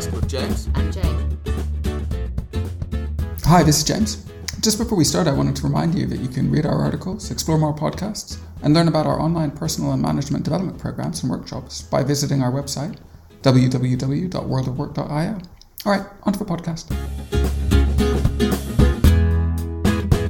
podcast with James and Jane. Hi, this is James. Just before we start, I wanted to remind you that you can read our articles, explore more podcasts, and learn about our online personal and management development programs and workshops by visiting our website, www.worldofwork.io. All right, on to the podcast.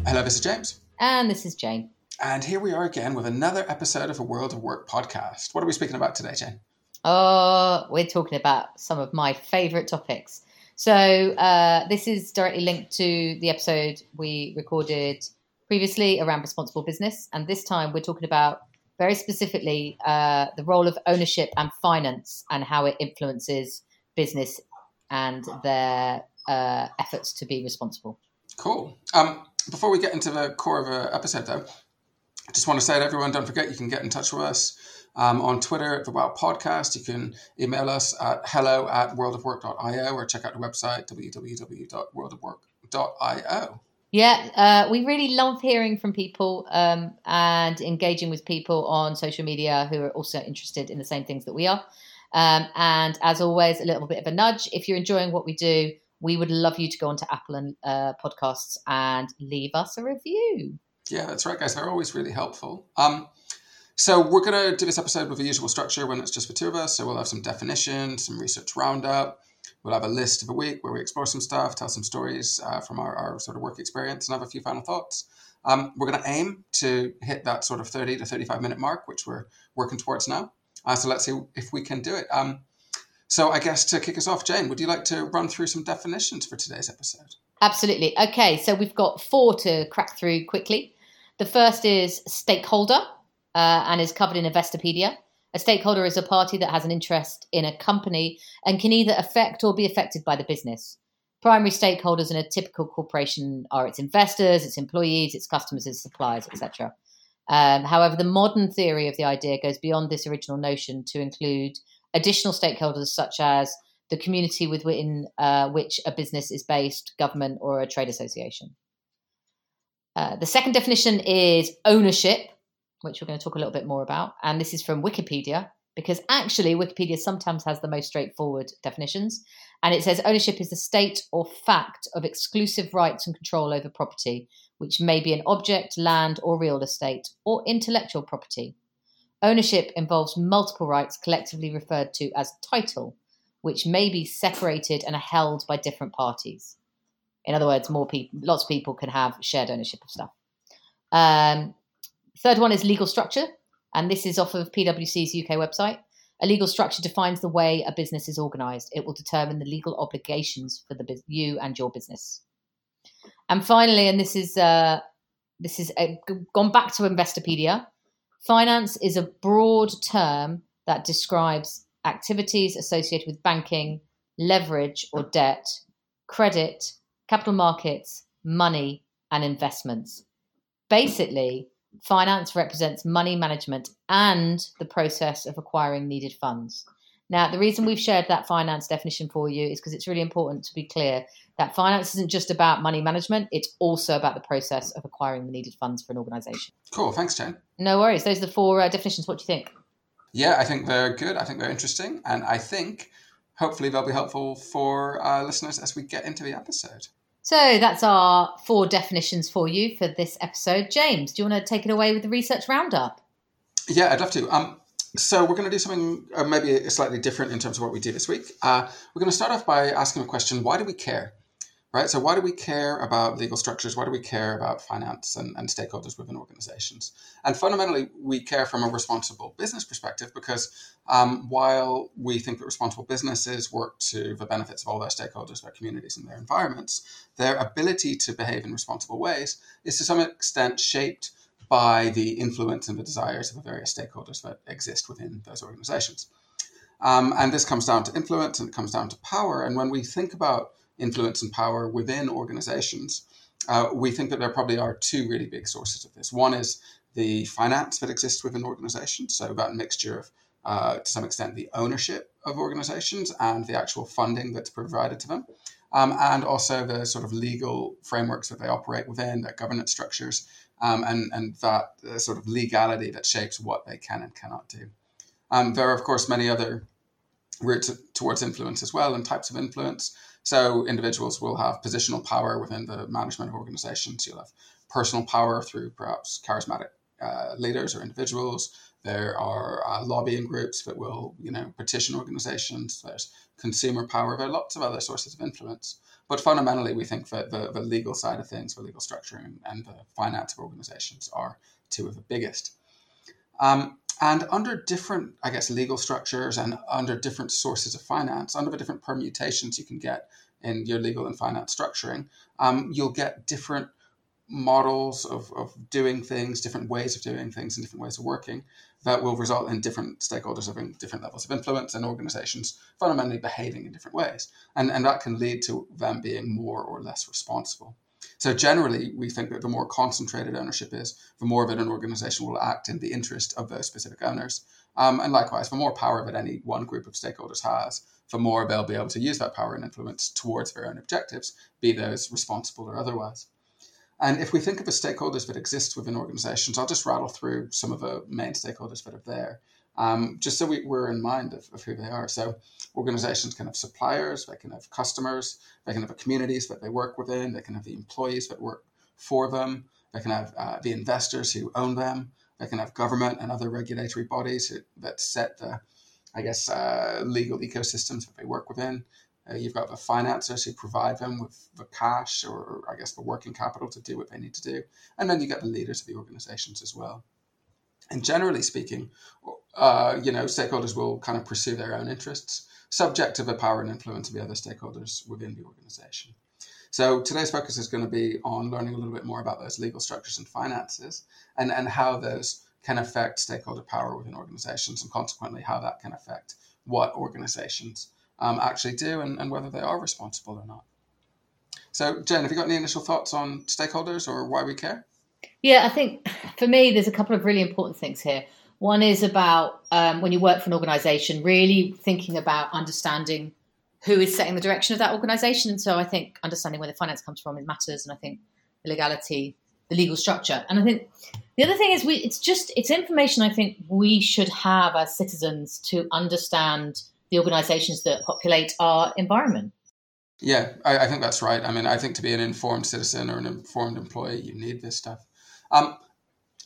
Hello, this is James. And this is Jane. And here we are again with another episode of a World of Work podcast. What are we speaking about today, Jane? Oh, we're talking about some of my favourite topics. So, uh, this is directly linked to the episode we recorded previously around responsible business. And this time we're talking about very specifically uh, the role of ownership and finance and how it influences business and their uh, efforts to be responsible. Cool. Um, before we get into the core of the episode, though, just want to say to everyone, don't forget you can get in touch with us um, on Twitter at the Wow Podcast. You can email us at hello at worldofwork.io or check out the website www.worldofwork.io. Yeah, uh, we really love hearing from people um, and engaging with people on social media who are also interested in the same things that we are. Um, and as always, a little bit of a nudge. If you're enjoying what we do, we would love you to go onto Apple and uh, podcasts and leave us a review. Yeah, that's right, guys. They're always really helpful. Um, so we're going to do this episode with the usual structure when it's just the two of us. So we'll have some definitions, some research roundup. We'll have a list of a week where we explore some stuff, tell some stories uh, from our, our, sort of work experience, and have a few final thoughts. Um, we're going to aim to hit that sort of 30 to 35 minute mark, which we're working towards now. Uh, so let's see if we can do it. Um, so I guess to kick us off, Jane, would you like to run through some definitions for today's episode? Absolutely. Okay, so we've got four to crack through quickly. The first is stakeholder uh, and is covered in Investopedia. A stakeholder is a party that has an interest in a company and can either affect or be affected by the business. Primary stakeholders in a typical corporation are its investors, its employees, its customers, its suppliers, etc. Um, however, the modern theory of the idea goes beyond this original notion to include additional stakeholders such as the community within uh, which a business is based, government, or a trade association. Uh, the second definition is ownership, which we're going to talk a little bit more about. And this is from Wikipedia, because actually, Wikipedia sometimes has the most straightforward definitions. And it says ownership is the state or fact of exclusive rights and control over property, which may be an object, land, or real estate, or intellectual property. Ownership involves multiple rights collectively referred to as title, which may be separated and are held by different parties. In other words, more people, lots of people can have shared ownership of stuff. Um, third one is legal structure, and this is off of PwC's UK website. A legal structure defines the way a business is organised. It will determine the legal obligations for the you and your business. And finally, and this is uh, this is uh, gone back to Investopedia. Finance is a broad term that describes activities associated with banking, leverage or debt, credit, capital markets, money, and investments. Basically, finance represents money management and the process of acquiring needed funds. Now, the reason we've shared that finance definition for you is because it's really important to be clear that finance isn't just about money management, it's also about the process of acquiring the needed funds for an organization. Cool. Thanks, Jane. No worries. Those are the four uh, definitions. What do you think? Yeah, I think they're good. I think they're interesting. And I think hopefully they'll be helpful for our listeners as we get into the episode. So that's our four definitions for you for this episode. James, do you want to take it away with the research roundup? Yeah, I'd love to. Um, so we're going to do something uh, maybe slightly different in terms of what we do this week. Uh, we're going to start off by asking a question: Why do we care? Right? So why do we care about legal structures? Why do we care about finance and, and stakeholders within organizations? And fundamentally, we care from a responsible business perspective because um, while we think that responsible businesses work to the benefits of all their stakeholders, their communities, and their environments, their ability to behave in responsible ways is to some extent shaped by the influence and the desires of the various stakeholders that exist within those organizations. Um, and this comes down to influence and it comes down to power. And when we think about influence and power within organizations, uh, we think that there probably are two really big sources of this. One is the finance that exists within organizations, so that mixture of, uh, to some extent, the ownership of organizations and the actual funding that's provided to them, um, and also the sort of legal frameworks that they operate within, their governance structures, um, and, and that uh, sort of legality that shapes what they can and cannot do. Um, there are, of course, many other routes towards influence as well and types of influence. So individuals will have positional power within the management of organizations. You'll have personal power through perhaps charismatic uh, leaders or individuals. There are uh, lobbying groups that will, you know, petition organizations. There's consumer power. There are lots of other sources of influence. But fundamentally, we think that the, the legal side of things, the legal structure and, and the finance of organizations are two of the biggest. Um, and under different, I guess, legal structures and under different sources of finance, under the different permutations you can get in your legal and finance structuring, um, you'll get different models of, of doing things, different ways of doing things, and different ways of working that will result in different stakeholders having different levels of influence and organizations fundamentally behaving in different ways. And, and that can lead to them being more or less responsible. So generally, we think that the more concentrated ownership is, the more that an organization will act in the interest of those specific owners. Um, and likewise, the more power that any one group of stakeholders has, the more they'll be able to use that power and influence towards their own objectives, be those responsible or otherwise. And if we think of the stakeholders that exist within organizations, I'll just rattle through some of the main stakeholders that are there, um, just so we, are in mind of, of, who they are. So organizations can have suppliers, they can have customers, they can have communities that they work within, they can have the employees that work for them, they can have uh, the investors who own them, they can have government and other regulatory bodies who, that set the, I guess, uh, legal ecosystems that they work within. Uh, you've got the financiers who provide them with the cash or, I guess, the working capital to do what they need to do. And then you get the leaders of the organizations as well. And generally speaking, uh, you know, stakeholders will kind of pursue their own interests, subject to the power and influence of the other stakeholders within the organization. So today's focus is going to be on learning a little bit more about those legal structures and finances and, and how those can affect stakeholder power within organizations and consequently how that can affect what organizations um, actually do and, and whether they are responsible or not. So, Jen, have you got any initial thoughts on stakeholders or why we care? Yeah, I think for me, there's a couple of really important things here. One is about um, when you work for an organization, really thinking about understanding who is setting the direction of that organization. And so I think understanding where the finance comes from it matters. And I think the legality, the legal structure. And I think the other thing is we it's just it's information I think we should have as citizens to understand the organizations that populate our environment. Yeah, I, I, think that's right. I mean, I think to be an informed citizen or an informed employee, you need this stuff. Um,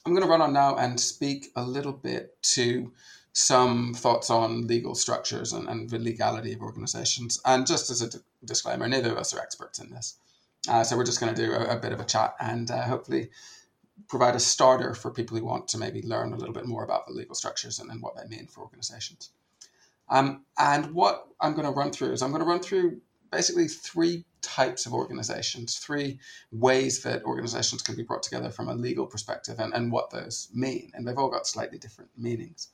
I'm going to run on now and speak a little bit to some thoughts on legal structures and, and the legality of organizations. And just as a d- disclaimer, neither of us are experts in this. Uh, so we're just going to do a, a, bit of a chat and uh, hopefully provide a starter for people who want to maybe learn a little bit more about the legal structures and, and what they mean for organizations. Um, and what I'm going to run through is I'm going to run through basically three types of organizations, three ways that organizations can be brought together from a legal perspective and, and what those mean. And they've all got slightly different meanings.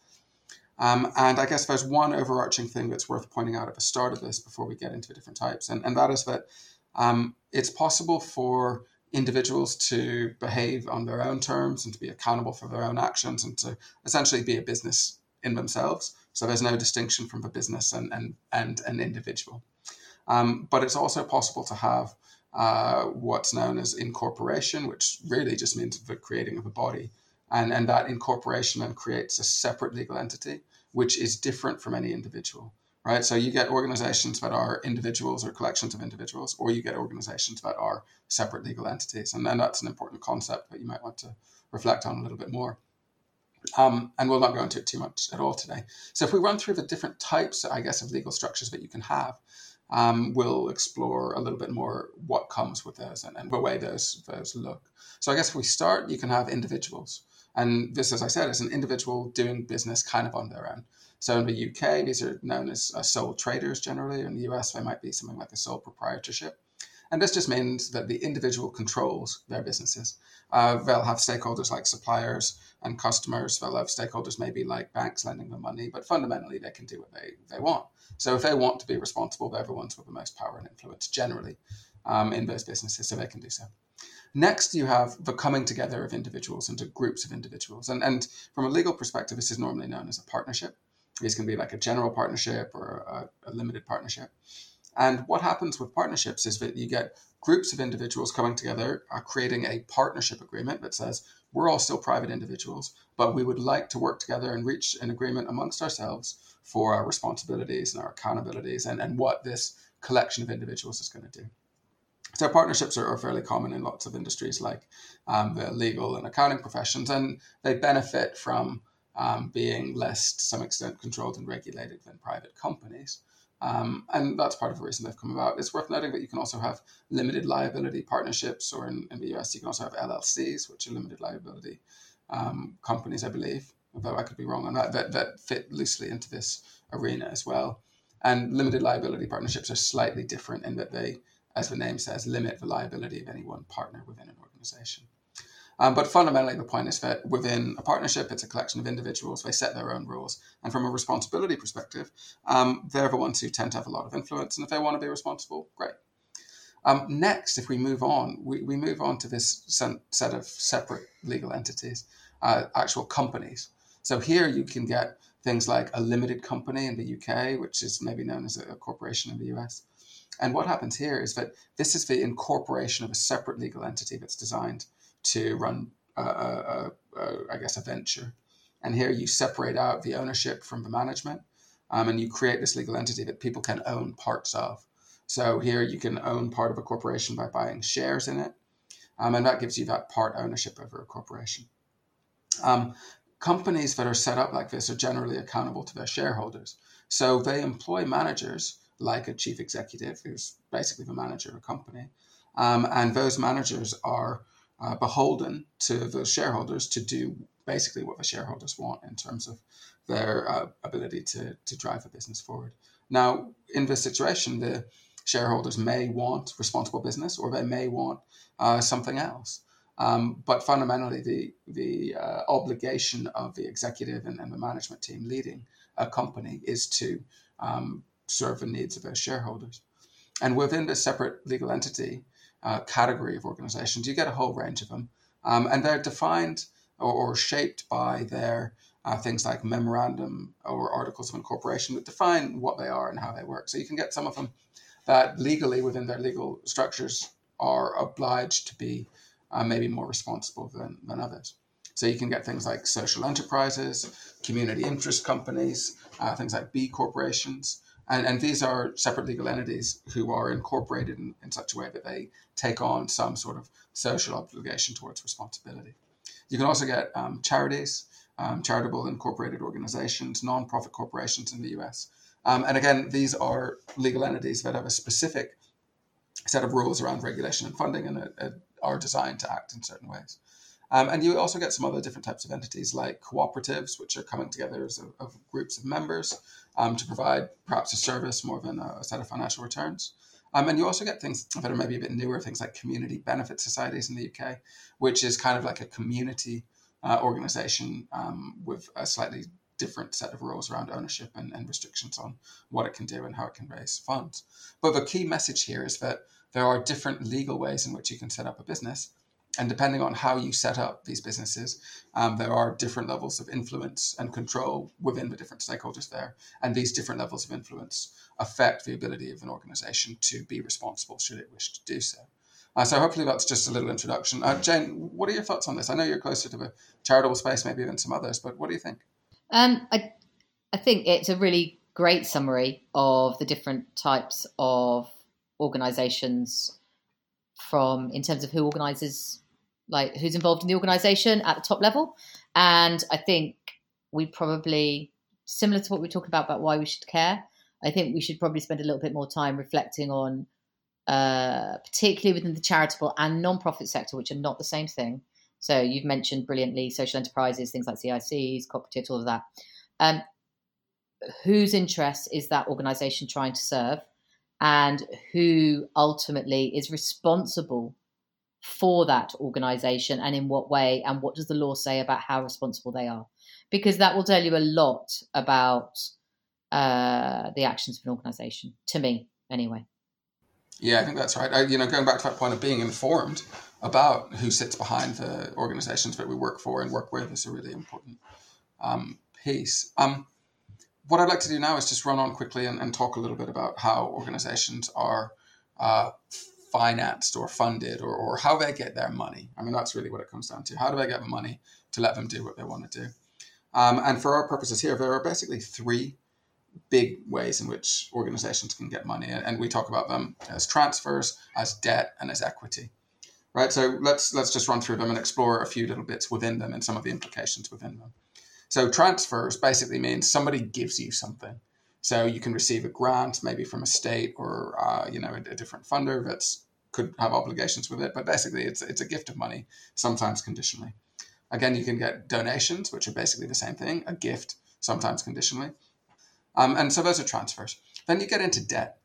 Um, and I guess there's one overarching thing that's worth pointing out at the start of this before we get into the different types, and, and that is that um, it's possible for individuals to behave on their own terms and to be accountable for their own actions and to essentially be a business in themselves. So there's no distinction from the business and, and, and an individual. Um, but it's also possible to have uh, what's known as incorporation, which really just means the creating of a body. And, and that incorporation then creates a separate legal entity, which is different from any individual, right? So you get organizations that are individuals or collections of individuals, or you get organizations that are separate legal entities. And then that's an important concept that you might want to reflect on a little bit more. Um, and we'll not go into it too much at all today. So if we run through the different types, I guess, of legal structures that you can have, um, we'll explore a little bit more what comes with those and, and the way those, those look. So I guess if we start, you can have individuals. And this, as I said, is an individual doing business kind of on their own. So in the UK, these are known as uh, sole traders generally. In the US, they might be something like a sole proprietorship. And this just means that the individual controls their businesses. Uh, they'll have stakeholders like suppliers and customers. They'll have stakeholders maybe like banks lending them money, but fundamentally they can do what they, they want. So if they want to be responsible, they're the ones with the most power and influence generally um, in those businesses, so they can do so. Next, you have the coming together of individuals into groups of individuals. And, and from a legal perspective, this is normally known as a partnership. This can be like a general partnership or a, a limited partnership. And what happens with partnerships is that you get groups of individuals coming together, uh, creating a partnership agreement that says we're all still private individuals, but we would like to work together and reach an agreement amongst ourselves for our responsibilities and our accountabilities and, and what this collection of individuals is going to do. So partnerships are, are, fairly common in lots of industries like um, the legal and accounting professions, and they benefit from um, being less, to some extent, controlled and regulated than private companies. Um, and that's part of the reason they've come about. It's worth noting that you can also have limited liability partnerships, or in, in the US, you can also have LLCs, which are limited liability um, companies, I believe, although I could be wrong on that, that, that fit loosely into this arena as well. And limited liability partnerships are slightly different in that they, as the name says, limit the liability of any one partner within an organization. Um, but fundamentally, the point is that within a partnership, it's a collection of individuals. They set their own rules. And from a responsibility perspective, um, they're the ones who tend to have a lot of influence. And if they want to be responsible, great. Um, next, if we move on, we, we move on to this set of separate legal entities, uh, actual companies. So here you can get things like a limited company in the UK, which is maybe known as a corporation in the US. And what happens here is that this is the incorporation of a separate legal entity that's designed to run, a, a, a, I guess, a venture. And here you separate out the ownership from the management, um, and you create this legal entity that people can own parts of. So here you can own part of a corporation by buying shares in it, um, and that gives you that part ownership over a corporation. Um, companies that are set up like this are generally accountable to their shareholders. So they employ managers like a chief executive, who's basically the manager of a company. Um, and those managers are uh, beholden to the shareholders to do basically what the shareholders want in terms of their uh, ability to, to drive the business forward. Now, in this situation, the shareholders may want responsible business or they may want uh, something else. Um, but fundamentally, the, the uh, obligation of the executive and, and, the management team leading a company is to um, serve the needs of their shareholders. And within the separate legal entity, uh, category of organizations. You get a whole range of them, um, and they're defined or, or shaped by their uh, things like memorandum or articles of incorporation that define what they are and how they work. So you can get some of them that legally within their legal structures are obliged to be uh, maybe more responsible than, than others. So you can get things like social enterprises, community interest companies, uh, things like B corporations, and, and these are separate legal entities who are incorporated in, in such a way that they take on some sort of social obligation towards responsibility. You can also get um, charities, um, charitable incorporated organizations, non-profit corporations in the US. Um, and again, these are legal entities that have a specific set of rules around regulation and funding and uh, uh, are designed to act in certain ways. Um, and you also get some other different types of entities like cooperatives, which are coming together as a, of groups of members um, to provide perhaps a service more than a, set of financial returns. Um, and you also get things that are maybe a bit newer, things like community benefit societies in the UK, which is kind of like a community uh, organization um, with a slightly different set of rules around ownership and, and restrictions on what it can do and how it can raise funds. But the key message here is that there are different legal ways in which you can set up a business. And depending on how you set up these businesses, um, there are different levels of influence and control within the different stakeholders there. And these different levels of influence affect the ability of an organization to be responsible should it wish to do so. Uh, so hopefully that's just a little introduction. Uh, Jane, what are your thoughts on this? I know you're closer to the charitable space maybe than some others, but what do you think? Um, I, I think it's a really great summary of the different types of organizations from in terms of who organizes like who's involved in the organization at the top level. And i think we probably similar to what we talking about about why we should care i think we should probably spend a little bit more time reflecting on uh, particularly within the charitable and non-profit sector which are not the same thing. So you've mentioned brilliantly social enterprises things like cics cooperatives all of that. Um, whose interest is that organization trying to serve? And who ultimately is responsible for that organization and in what way and what does the law say about how responsible they are? Because that will tell you a lot about uh, the actions of an organization to me anyway. Yeah i think that's right. I, you know going back to that point of being informed about who sits behind the organizations that we work for and work with is a really important um, piece. Um, what i'd like to do now is just run on quickly and, and talk a little bit about how organizations are uh, financed or funded or, or how they get their money. I mean, that's really what it comes down to. How do they get the money to let them do what they want to do? Um, and for our purposes here, there are basically three big ways in which organizations can get money. And we talk about them as transfers, as debt, and as equity. Right. So let's let's just run through them and explore a few little bits within them and some of the implications within them. So transfers basically means somebody gives you something. So you can receive a grant, maybe from a state or uh, you know a, a different funder that could have obligations with it. But basically, it's it's a gift of money, sometimes conditionally. Again, you can get donations, which are basically the same thing, a gift, sometimes conditionally. Um, and so those are transfers. Then you get into debt.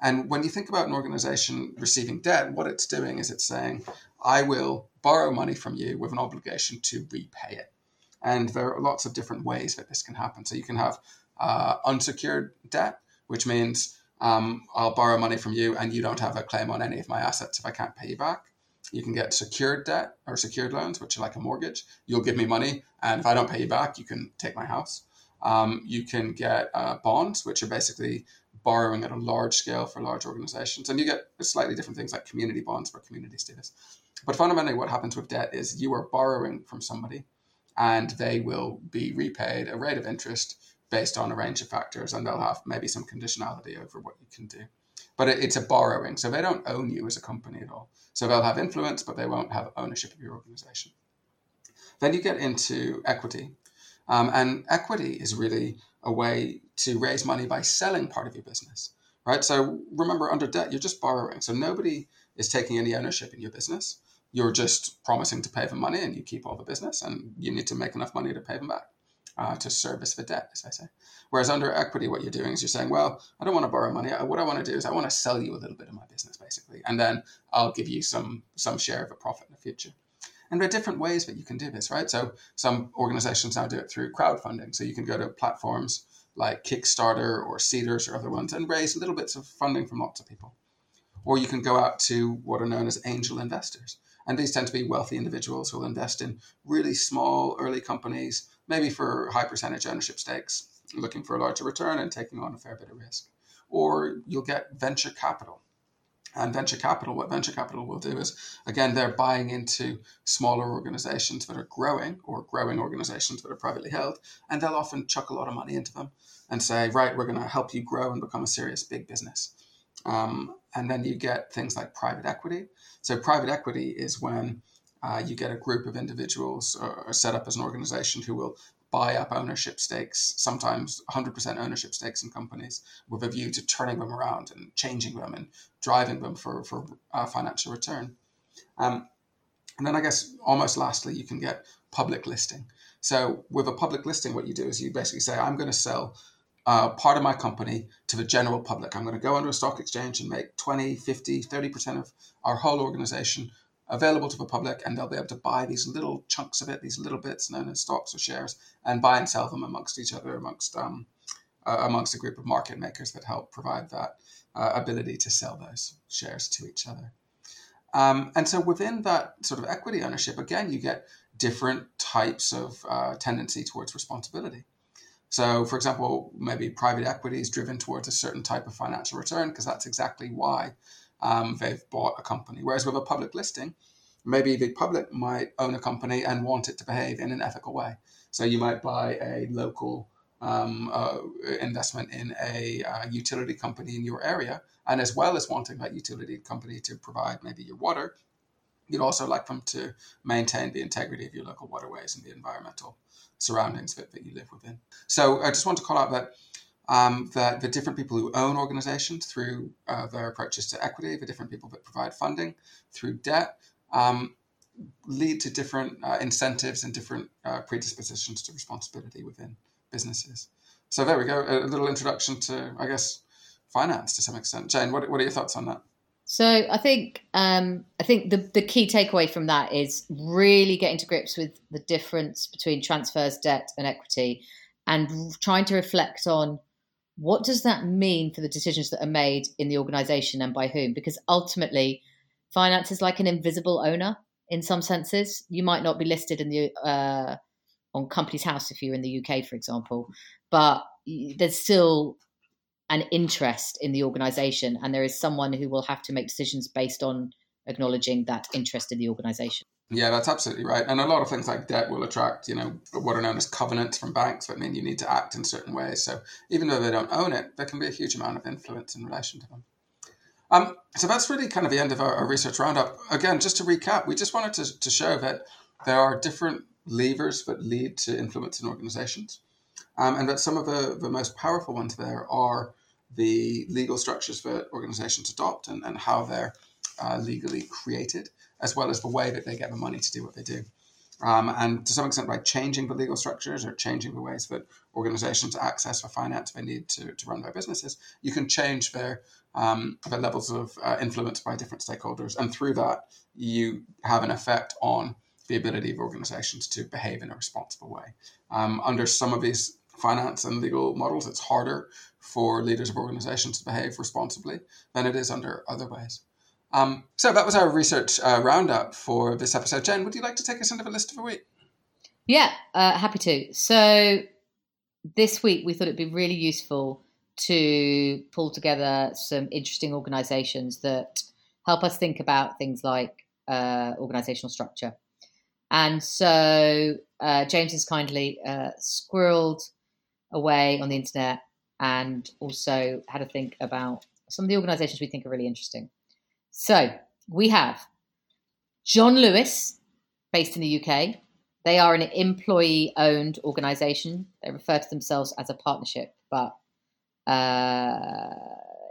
And when you think about an organization receiving debt, what it's doing is it's saying, I will borrow money from you with an obligation to repay it. And there are lots of different ways that this can happen. So you can have uh, unsecured debt, which means um, I'll borrow money from you and you don't have a claim on any of my assets if I can't pay you back. You can get secured debt or secured loans, which are like a mortgage. You'll give me money, and if I don't pay you back, you can take my house. Um, you can get uh, bonds, which are basically borrowing at a large scale for large organizations. And you get slightly different things like community bonds for community status. But fundamentally, what happens with debt is you are borrowing from somebody and they will be repaid a rate of interest based on a range of factors, and they'll have maybe some conditionality over what you can do. But it's a borrowing, so they don't own you as a company at all. So they'll have influence, but they won't have ownership of your organization. Then you get into equity, um, and equity is really a way to raise money by selling part of your business, right? So remember, under debt, you're just borrowing, so nobody is taking any ownership in your business. You're just promising to pay them money, and you keep all the business, and you need to make enough money to pay them back uh, to service the debt, as I say. Whereas under equity, what you're doing is you're saying, well, I don't want to borrow money. What I want to do is I want to sell you a little bit of my business, basically, and then I'll give you some some share of a profit in the future. And there are different ways that you can do this, right? So some organizations now do it through crowdfunding. So you can go to platforms like Kickstarter or Seedrs or other ones and raise little bits of funding from lots of people. Or you can go out to what are known as angel investors. And these tend to be wealthy individuals who will invest in really small early companies maybe for high percentage ownership stakes, looking for a larger return and taking on a fair bit of risk. Or you'll get venture capital. And venture capital, what venture capital will do is, again, they're buying into smaller organizations that are growing or growing organizations that are privately held, and they'll often chuck a lot of money into them and say, right, we're going to help you grow and become a serious big business. Um, and then you get things like private equity. So, private equity is when uh, you get a group of individuals uh, set up as an organization who will buy up ownership stakes, sometimes 100% ownership stakes in companies, with a view to turning them around and changing them and driving them for, for a financial return. Um, and then I guess almost lastly, you can get public listing. So with a public listing, what you do is you basically say, I'm going to sell uh, part of my company to the general public. I'm going to go under a stock exchange and make 20, 50, 30% of our whole organization available to the public, and they'll be able to buy these little chunks of it, these little bits known as stocks or shares, and buy and sell them amongst each other, amongst um, uh, amongst a group of market makers that help provide that uh, ability to sell those shares to each other. Um, and so within that sort of equity ownership, again, you get different types of uh, tendency towards responsibility. So, for example, maybe private equity is driven towards a certain type of financial return because that's exactly why um, they've bought a company. Whereas with a public listing, maybe the public might own a company and want it to behave in an ethical way. So you might buy a local um, uh, investment in a uh, utility company in your area, and as well as wanting that utility company to provide maybe your water, you'd also like them to maintain the integrity of your local waterways and the environmental surroundings that, that you live within. So I just want to call out that um, the, the different people who own organizations through uh, their approaches to equity, the different people that provide funding through debt, um, lead to different uh, incentives and different uh, predispositions to responsibility within businesses. So there we go, a little introduction to, I guess, finance to some extent. Jane, what, what are your thoughts on that? So I think um, I think the, the key takeaway from that is really getting to grips with the difference between transfers, debt, and equity, and trying to reflect on what does that mean for the decisions that are made in the organization and by whom? Because ultimately, finance is like an invisible owner in some senses. You might not be listed in the uh, on Companies House if you're in the UK, for example, but there's still an interest in the organization, and there is someone who will have to make decisions based on acknowledging that interest in the organization. Yeah, that's absolutely right. And a lot of things like debt will attract, you know, what are known as covenants from banks that mean you need to act in certain ways. So even though they don't own it, there can be a huge amount of influence in relation to them. Um, so that's really kind of the end of our, our, research roundup. Again, just to recap, we just wanted to, to show that there are different levers that lead to influence in organizations, um, and that some of the, the most powerful ones there are the legal structures that organizations adopt and, and how they're uh, legally created, as well as the way that they get the money to do what they do. Um, and to some extent, by changing the legal structures or changing the ways that organizations access the finance they need to, to run their businesses, you can change their um, the levels of uh, influence by different stakeholders. And through that, you have an effect on the ability of organizations to behave in a responsible way. Um, under some of these finance and legal models, it's harder for leaders of organizations to behave responsibly than it is under other ways. Um, so that was our research uh, roundup for this episode. Jen, would you like to take us into the list of the week? Yeah, uh, happy to. So this week we thought it'd be really useful to pull together some interesting organizations that help us think about things like uh, organizational structure. And so uh, James has kindly uh, squirreled away on the internet and also had a think about some of the organizations we think are really interesting. So we have John Lewis, based in the UK. They are an employee owned organization. They refer to themselves as a partnership, but uh,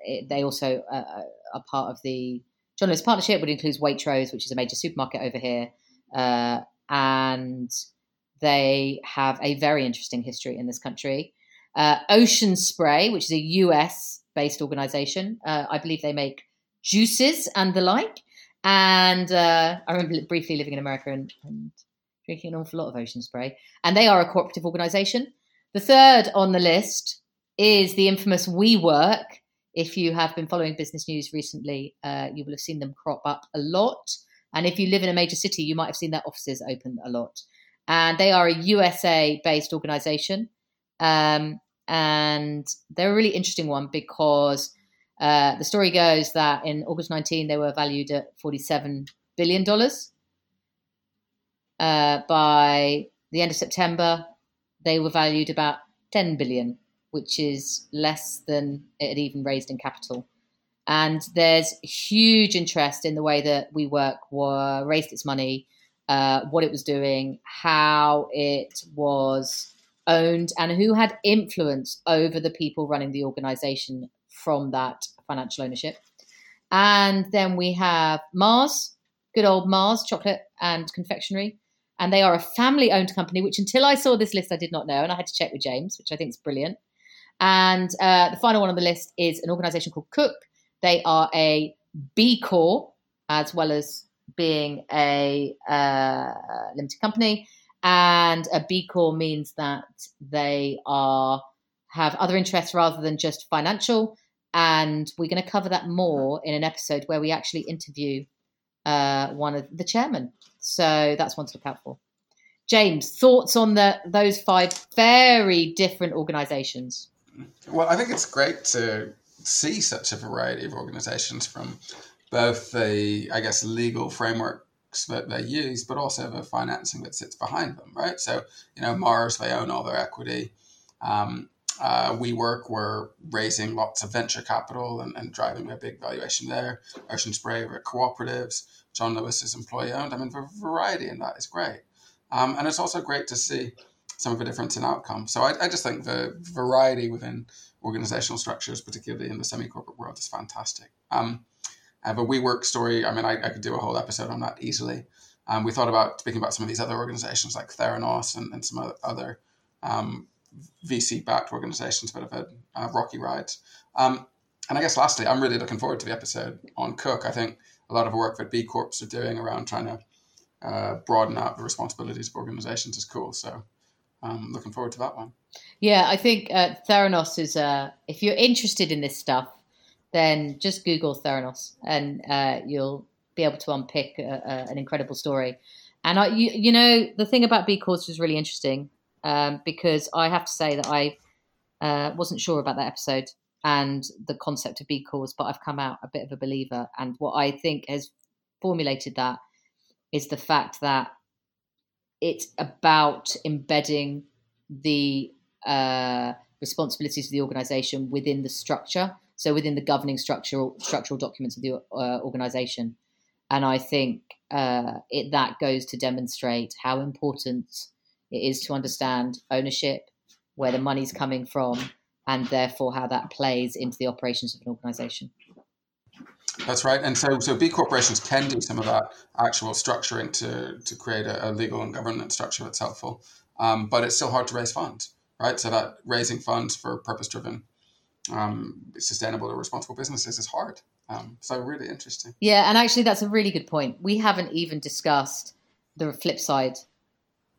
it, they also uh, uh, are part of the John Lewis Partnership, which includes Waitrose, which is a major supermarket over here. Uh, and they have a very interesting history in this country. Uh, Ocean Spray, which is a US based organization, uh, I believe they make juices and the like. And uh, I remember briefly living in America and, and, drinking an awful lot of Ocean Spray. And they are a cooperative organization. The third on the list is the infamous WeWork. If you have been following business news recently, uh, you will have seen them crop up a lot. And if you live in a major city, you might have seen their offices open a lot. And they are a USA based organization. Um, and they're a really interesting one because uh, the story goes that in August 19, they were valued at $47 billion. Uh, by the end of September, they were valued about 10 billion, which is less than it had even raised in capital. And there's huge interest in the way that WeWork were raised its money, uh, what it was doing, how it was owned, and who had influence over the people running the organization from that financial ownership. And then we have Mars, good old Mars chocolate and confectionery. And they are a family owned company, which until I saw this list, I did not know. And I had to check with James, which I think is brilliant. And uh, the final one on the list is an organization called Cook. They are a B Corp, as well as being a uh, limited company. And a B Corp means that they are have other interests rather than just financial. And we're going to cover that more in an episode where we actually interview uh, one of the chairman. So that's one to look out for. James, thoughts on the those five very different organisations? Well, I think it's great to see such a variety of organisations from both the, I guess, legal frameworks that they use, but also the financing that sits behind them, right? So, you know, Mars, they own all their equity. Um, uh, WeWork were raising lots of venture capital and, and driving a big valuation there. Ocean Spray were cooperatives. John Lewis is employee owned. I mean, the variety in that is great. Um, and it's also great to see some of the difference in outcome. So I, I just think the variety within organizational structures, particularly in the semi corporate world, is fantastic. Um, uh, the WeWork story, I mean, I, I, could do a whole episode on that easily. Um, we thought about speaking about some of these other organizations like Theranos and, and some other um, VC backed organizations that have had uh, rocky rides. Um, and I guess lastly, I'm really looking forward to the episode on Cook. I think a lot of work that B Corps are doing around trying to uh, broaden out the responsibilities of organizations is cool. So I'm um, looking forward to that one. Yeah, I think uh, Theranos is, uh, if you're interested in this stuff, then just Google Theranos and uh, you'll be able to unpick a, a, an incredible story. And I, you, you know, the thing about B Corps was really interesting um, because I have to say that I uh, wasn't sure about that episode. and the concept of B Corps, but I've come out a bit of a believer. And what I think has formulated that is the fact that it's about embedding the uh, responsibilities of the organization within the structure, so within the governing structural structural documents of the uh, organization. And I think uh, it that goes to demonstrate how important it is to understand ownership, where the money's coming from, and therefore how that plays into the operations of an organization. That's right. And so, so B corporations can do some of that actual structuring to, to create a, a legal and governance structure that's helpful. Um, but it's still hard to raise funds, right? So that raising funds for purpose driven, um, sustainable or responsible businesses is hard. Um, so really interesting. Yeah, and actually that's a really good point. We haven't even discussed the flip side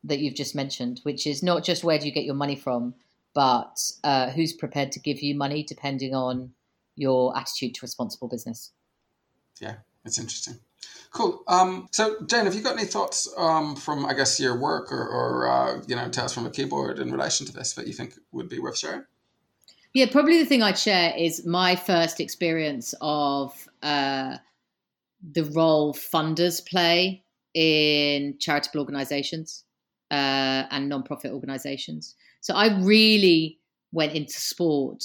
that you've just mentioned, which is not just where do you get your money from, but uh, who's prepared to give you money depending on your attitude to responsible business. Yeah, it's interesting. Cool. Um, so, Jane, have you got any thoughts um, from, I guess, your work or, or uh, you know, tales from a keyboard in relation to this that you think would be worth sharing? Yeah, probably the thing I'd share is my first experience of uh, the role funders play in charitable organizations uh, and non-profit organizations. So I really went into sport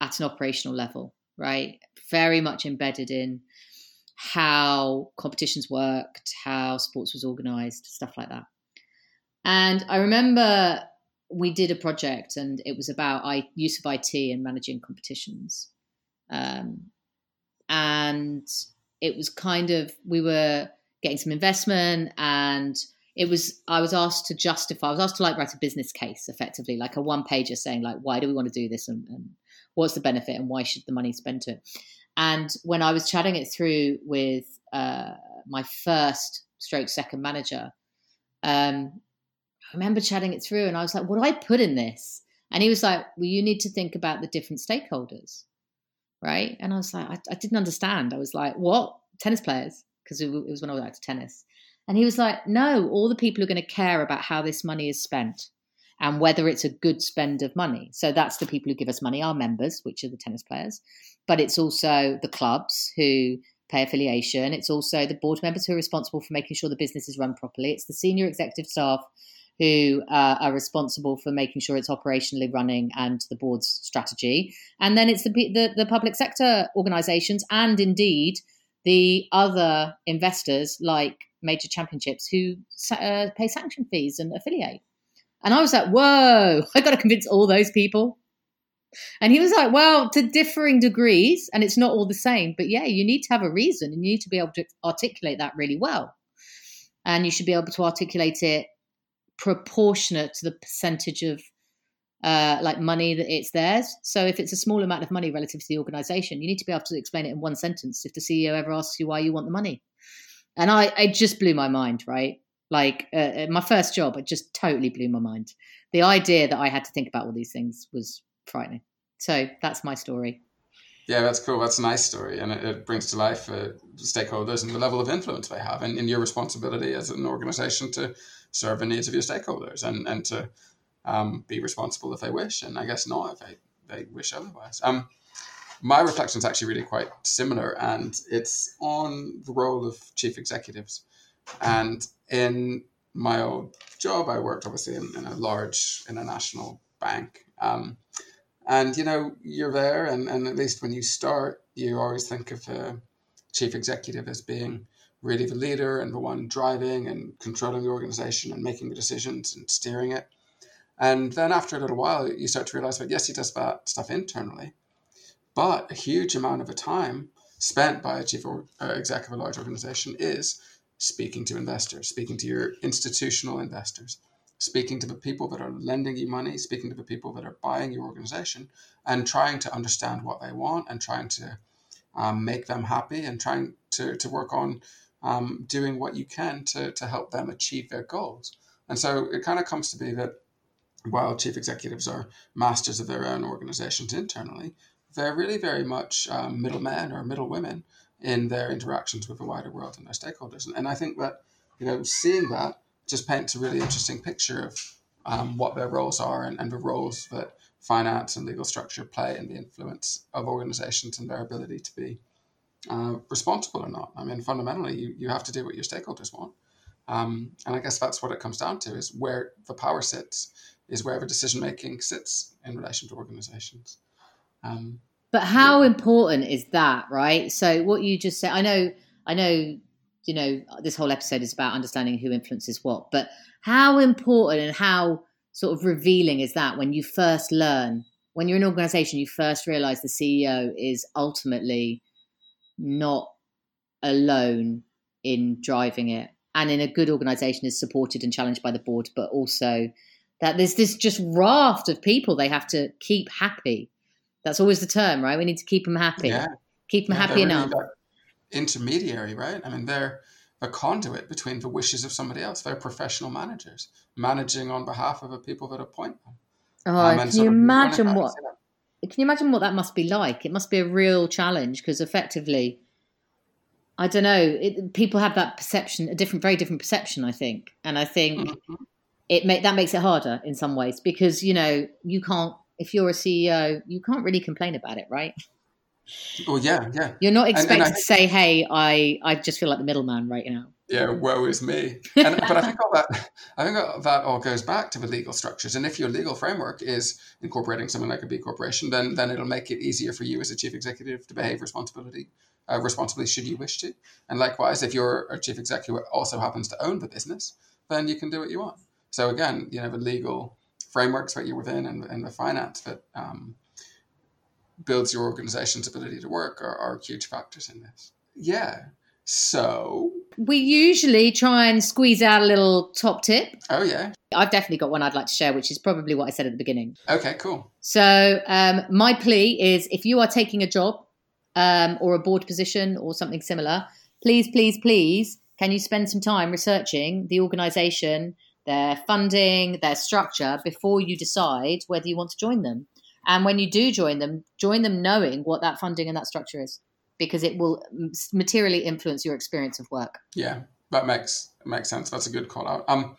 at an operational level, right? Very much embedded in how competitions worked, how sports was organized, stuff like that. And I remember we did a project and it was about I, use of IT and managing competitions. Um, and it was kind of, we were getting some investment and it was, I was asked to justify, I was asked to like write a business case effectively, like a one pager saying like, why do we want to do this and, and what's the benefit and why should the money spent to it? And when I was chatting it through with uh, my first stroke second manager, um, I remember chatting it through and I was like, what do I put in this? And he was like, well, you need to think about the different stakeholders. Right. And I was like, I, I didn't understand. I was like, what? Tennis players? Because it, was when I was out to tennis. And he was like, no, all the people are going to care about how this money is spent and whether it's a good spend of money. So that's the people who give us money, our members, which are the tennis players, but it's also the clubs who pay affiliation. It's also the board members who are responsible for making sure the business is run properly. It's the senior executive staff who uh, are responsible for making sure it's operationally running and the board's strategy. And then it's the, the, the public sector organisations and indeed the other investors like major championships who uh, pay sanction fees and affiliate. And I was like, whoa, I got to convince all those people. And he was like, well, to differing degrees, and it's not all the same, but yeah, you need to have a reason and you need to be able to articulate that really well. And you should be able to articulate it proportionate to the percentage of uh, like money that it's theirs. So if it's a small amount of money relative to the organization, you need to be able to explain it in one sentence if the CEO ever asks you why you want the money. And I, it just blew my mind, right? Like uh, uh, my first job, it just totally blew my mind. The idea that I had to think about all these things was frightening. So that's my story. Yeah, that's cool. That's a nice story, and it, it brings to life uh, stakeholders and the level of influence they have, and, your responsibility as an organization to serve the needs of your stakeholders and and to um, be responsible if they wish, and I guess not if they, they wish otherwise. Um, my reflection is actually really quite similar, and it's on the role of chief executives. And in my old job, I worked obviously in, in a large international bank. Um, and you know, you're there, and, and at least when you start, you always think of a chief executive as being really the leader and the one driving and controlling the organization and making the decisions and steering it. And then after a little while, you start to realize that yes, he does that stuff internally, but a huge amount of the time spent by a chief or, uh, executive of a large organization is speaking to investors, speaking to your institutional investors, speaking to the people that are lending you money, speaking to the people that are buying your organization, and trying to understand what they want and trying to um, make them happy and trying to, to work on um, doing what you can to, to help them achieve their goals. And so it kind of comes to be that while chief executives are masters of their own organizations internally, they're really very much um, middlemen or middlewomen in their interactions with the wider world and their stakeholders. And, and I think that, you know, seeing that just paints a really interesting picture of um, what their roles are and, and the roles that finance and legal structure play in the influence of organizations and their ability to be uh, responsible or not. I mean, fundamentally, you, you have to do what your stakeholders want. Um, and I guess that's what it comes down to is where the power sits, is wherever decision making sits in relation to organizations. Um, but how yeah. important is that, right? So what you just said, I know, I know, you know, this whole episode is about understanding who influences what, but how important and how sort of revealing is that when you first learn, when you're in an organization, you first realize the CEO is ultimately not alone in driving it and in a good organization is supported and challenged by the board, but also that there's this just raft of people they have to keep happy. That's always the term, right? We need to keep them happy. Yeah. Keep them yeah, happy enough. Really intermediary, right? I mean, they're a conduit between the wishes of somebody else. They're professional managers managing on behalf of the people that appoint them. Oh, um, can you imagine what? Can you imagine what that must be like? It must be a real challenge because effectively, I don't know. It, people have that perception, a different, very different perception. I think, and I think mm-hmm. it make that makes it harder in some ways because you know you can't. If you're a CEO, you can't really complain about it, right? Oh yeah, yeah. You're not expected and, and I, to say, "Hey, I I just feel like the middleman right now." Yeah, woe is me. And, but I think all that I think that all goes back to the legal structures. And if your legal framework is incorporating something like a B corporation, then then it'll make it easier for you as a chief executive to behave responsibility uh, responsibly should you wish to. And likewise, if you're a chief executive also happens to own the business, then you can do what you want. So again, you know the legal frameworks that you're within and, and the finance that um, builds your organization's ability to work are, are huge factors in this. Yeah. So we usually try and squeeze out a little top tip. Oh yeah. I've definitely got one I'd like to share, which is probably what I said at the beginning. Okay, cool. So um, my plea is if you are taking a job um, or a board position or something similar, please, please, please, can you spend some time researching the organisation, their funding, their structure before you decide whether you want to join them? And when you do join them, join them knowing what that funding and that structure is, because it will materially influence your experience of work. Yeah, that makes makes sense. That's a good call out. Um,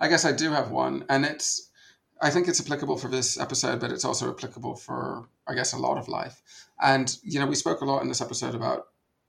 I guess I do have one, and it's I think it's applicable for this episode, but it's also applicable for I guess a lot of life. And you know, we spoke a lot in this episode about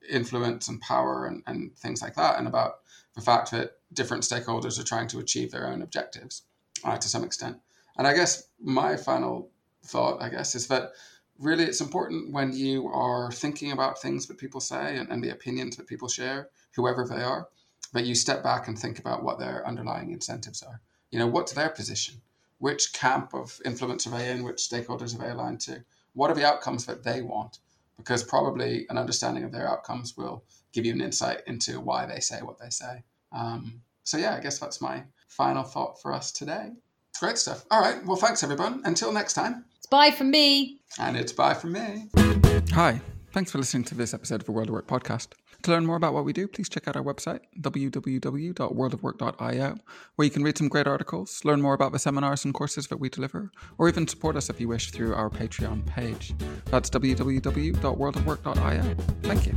influence and power and, and things like that, and about the fact that different stakeholders are trying to achieve their own objectives uh, to some extent. And I guess my final thought, I guess, is that really it's important when you are thinking about things that people say and, and the opinions that people share, whoever they are, that you step back and think about what their underlying incentives are. You know, what's their position? Which camp of influence are they in? Which stakeholders are they aligned to? What are the outcomes that they want? Because probably an understanding of their outcomes will give you an insight into why they say what they say. Um, so, yeah, I guess that's my final thought for us today. Great stuff. All right. Well, thanks, everyone. Until next time. It's bye from me. And it's bye from me. Hi. Thanks for listening to this episode of the World of Work podcast. To learn more about what we do, please check out our website, www.worldofwork.io, where you can read some great articles, learn more about the seminars and courses that we deliver, or even support us if you wish through our Patreon page. That's www.worldofwork.io. Thank you.